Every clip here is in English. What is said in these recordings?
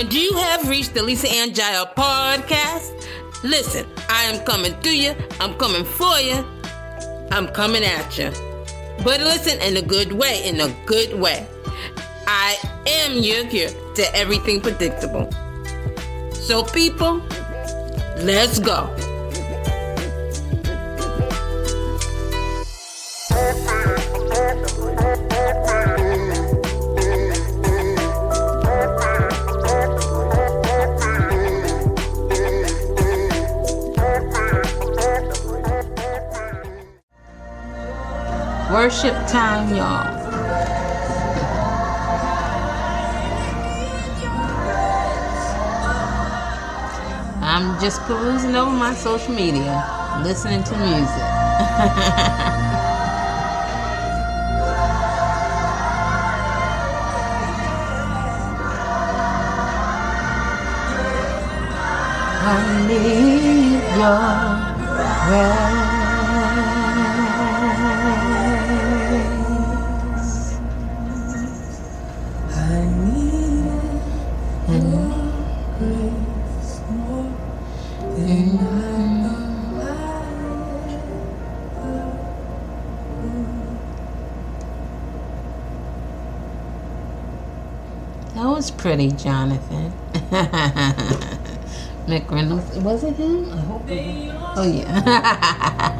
And you have reached the Lisa Ann Jael podcast. Listen, I am coming to you. I'm coming for you. I'm coming at you. But listen in a good way, in a good way. I am your cure to everything predictable. So, people, let's go. Worship time, y'all. I'm just perusing over my social media, listening to music. I need your grace. That was pretty, Jonathan. McReynolds. Was it him? I hope it was. Oh, yeah.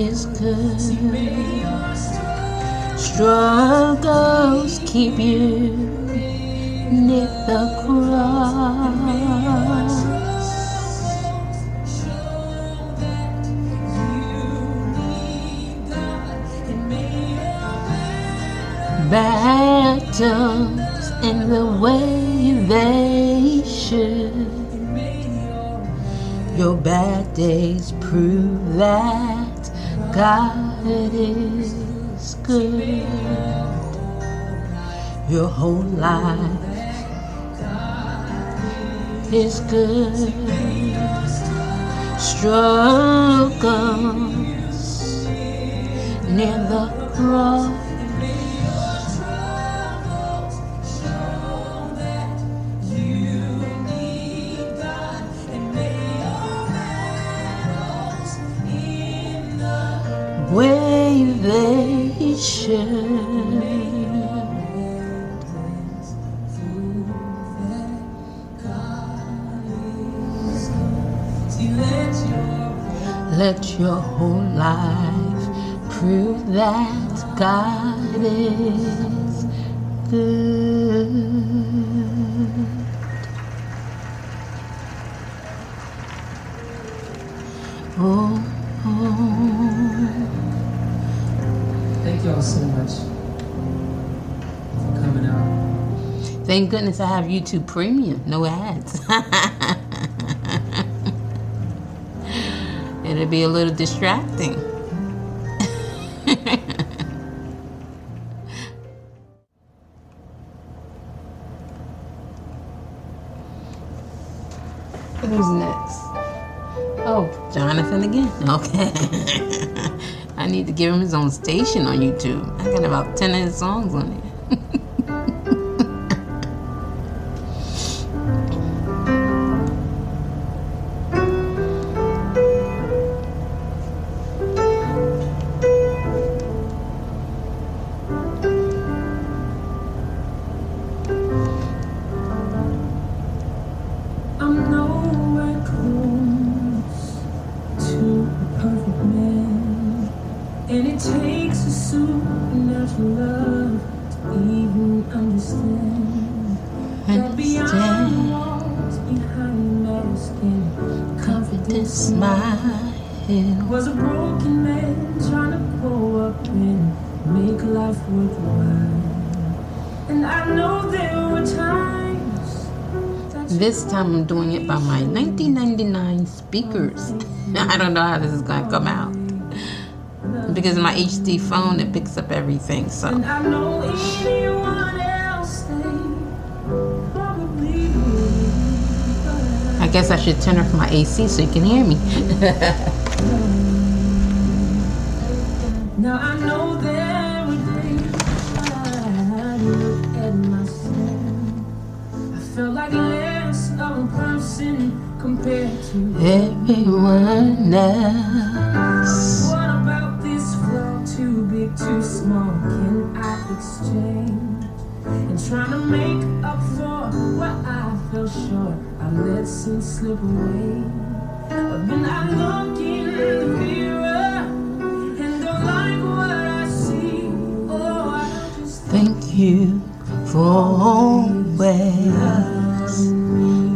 is good. Struggles keep you near the cross. battles in the way they should. Your bad days prove that God is good. Your whole life is good. Struggles near the cross. Let your whole life prove that God is good. Oh, oh. Thank y'all so much for coming out. Thank goodness I have YouTube Premium, no ads. It'll be a little distracting. Who's next? Oh, Jonathan again. Okay. I need to give him his own station on YouTube. I got about 10 of his songs on it. Understand. walls, behind the mask, and Confidence, my Was a broken man trying to grow up and make life worthwhile. And I know there were times. This time I'm doing it by my 1999 speakers. I don't know how this is going to come out. Because my HD phone, it picks up everything. So guess I should turn off my AC so you can hear me. Now I know there were days I look at myself. I felt like less of a person compared to Everyone else. What about this flaw? Too big, too small? Can I exchange? And trying to make up for what I fell short, I let some slip away. But then I look in the mirror and don't like what I see. Oh, I just Thank you for always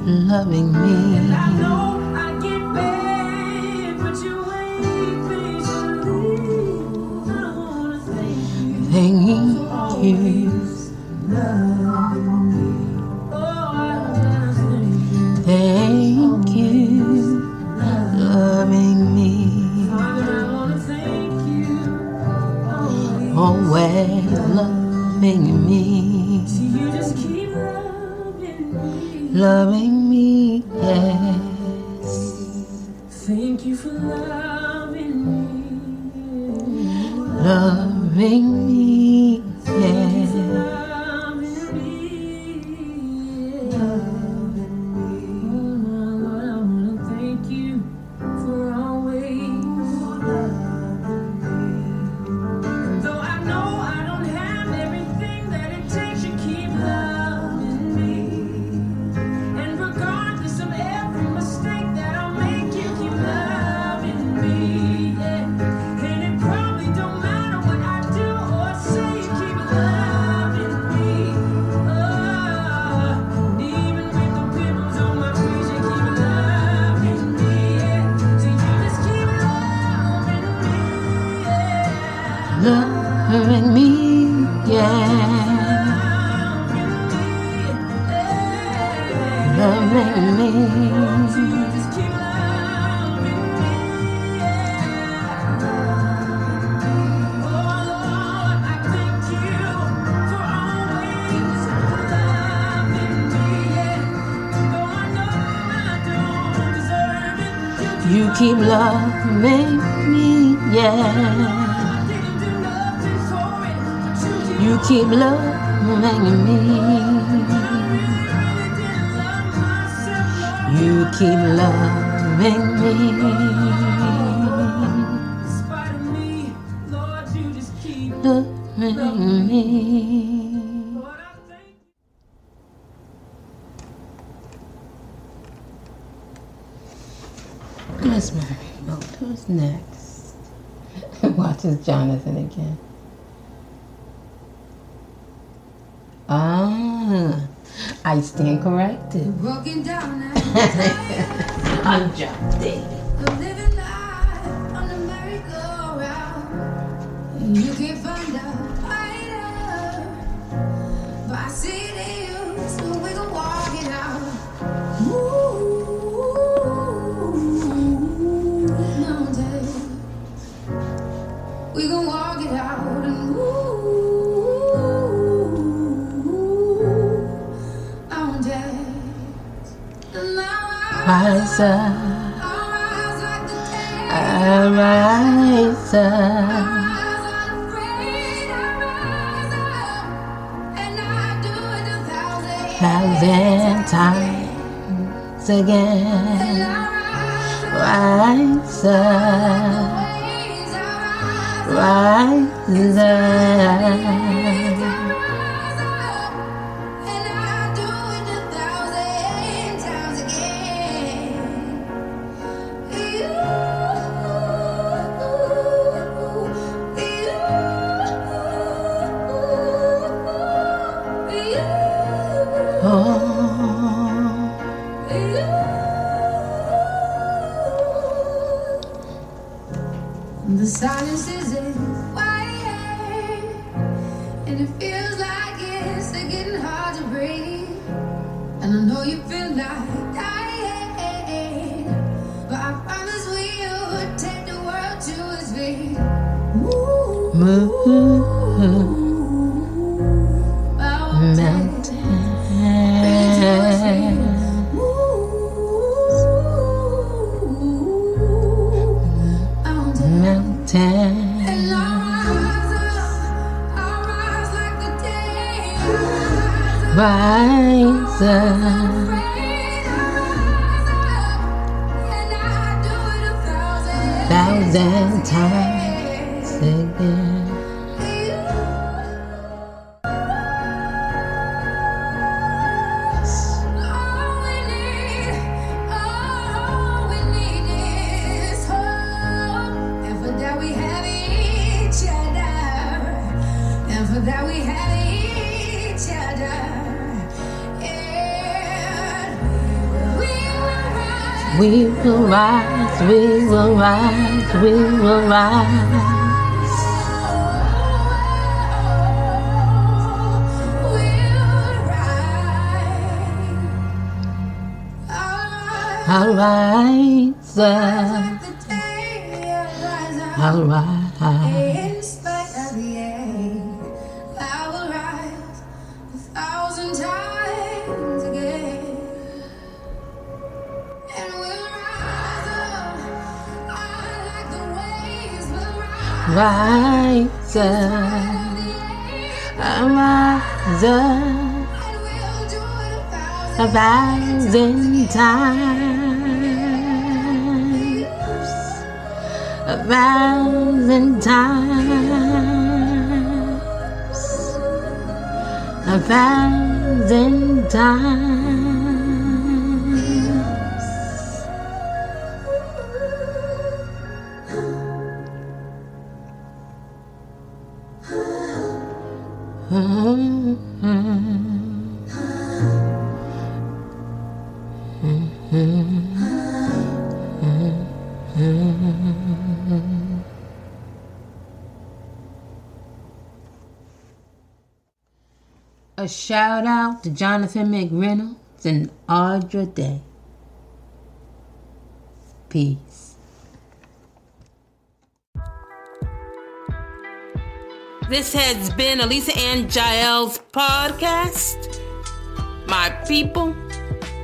loving I me. Loving me, yes. Thank you for loving me. Loving me, You keep loving me, yeah. You keep loving me. You keep loving me. You keep loving me. Miss Mary, well, who's next? Watches Jonathan again. Ah, I stand corrected. Walking down I'm John Rise up. I rise up. Thousand times again, rise up, rise up. The silence isn't quiet, and it feels like it's getting hard to breathe. And I know you feel like dying, but I promise we would take the world to its feet. Mm-hmm. Mountain. We will rise. We will rise, we will rise, we will rise. I'll rise up, I'll rise. Will rise. Rise up, I'll rise up. And we'll do it a thousand a thousand times, a thousand times, a thousand times. A shout out to Jonathan McReynolds and Andra Day. Peace. This has been A Lisa Ann Jael's podcast. My people,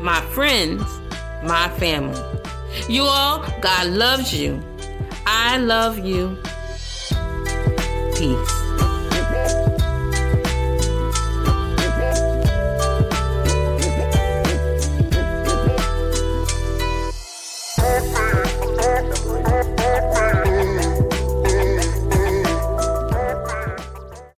my friends, my family. You all, God loves you. I love you. Peace.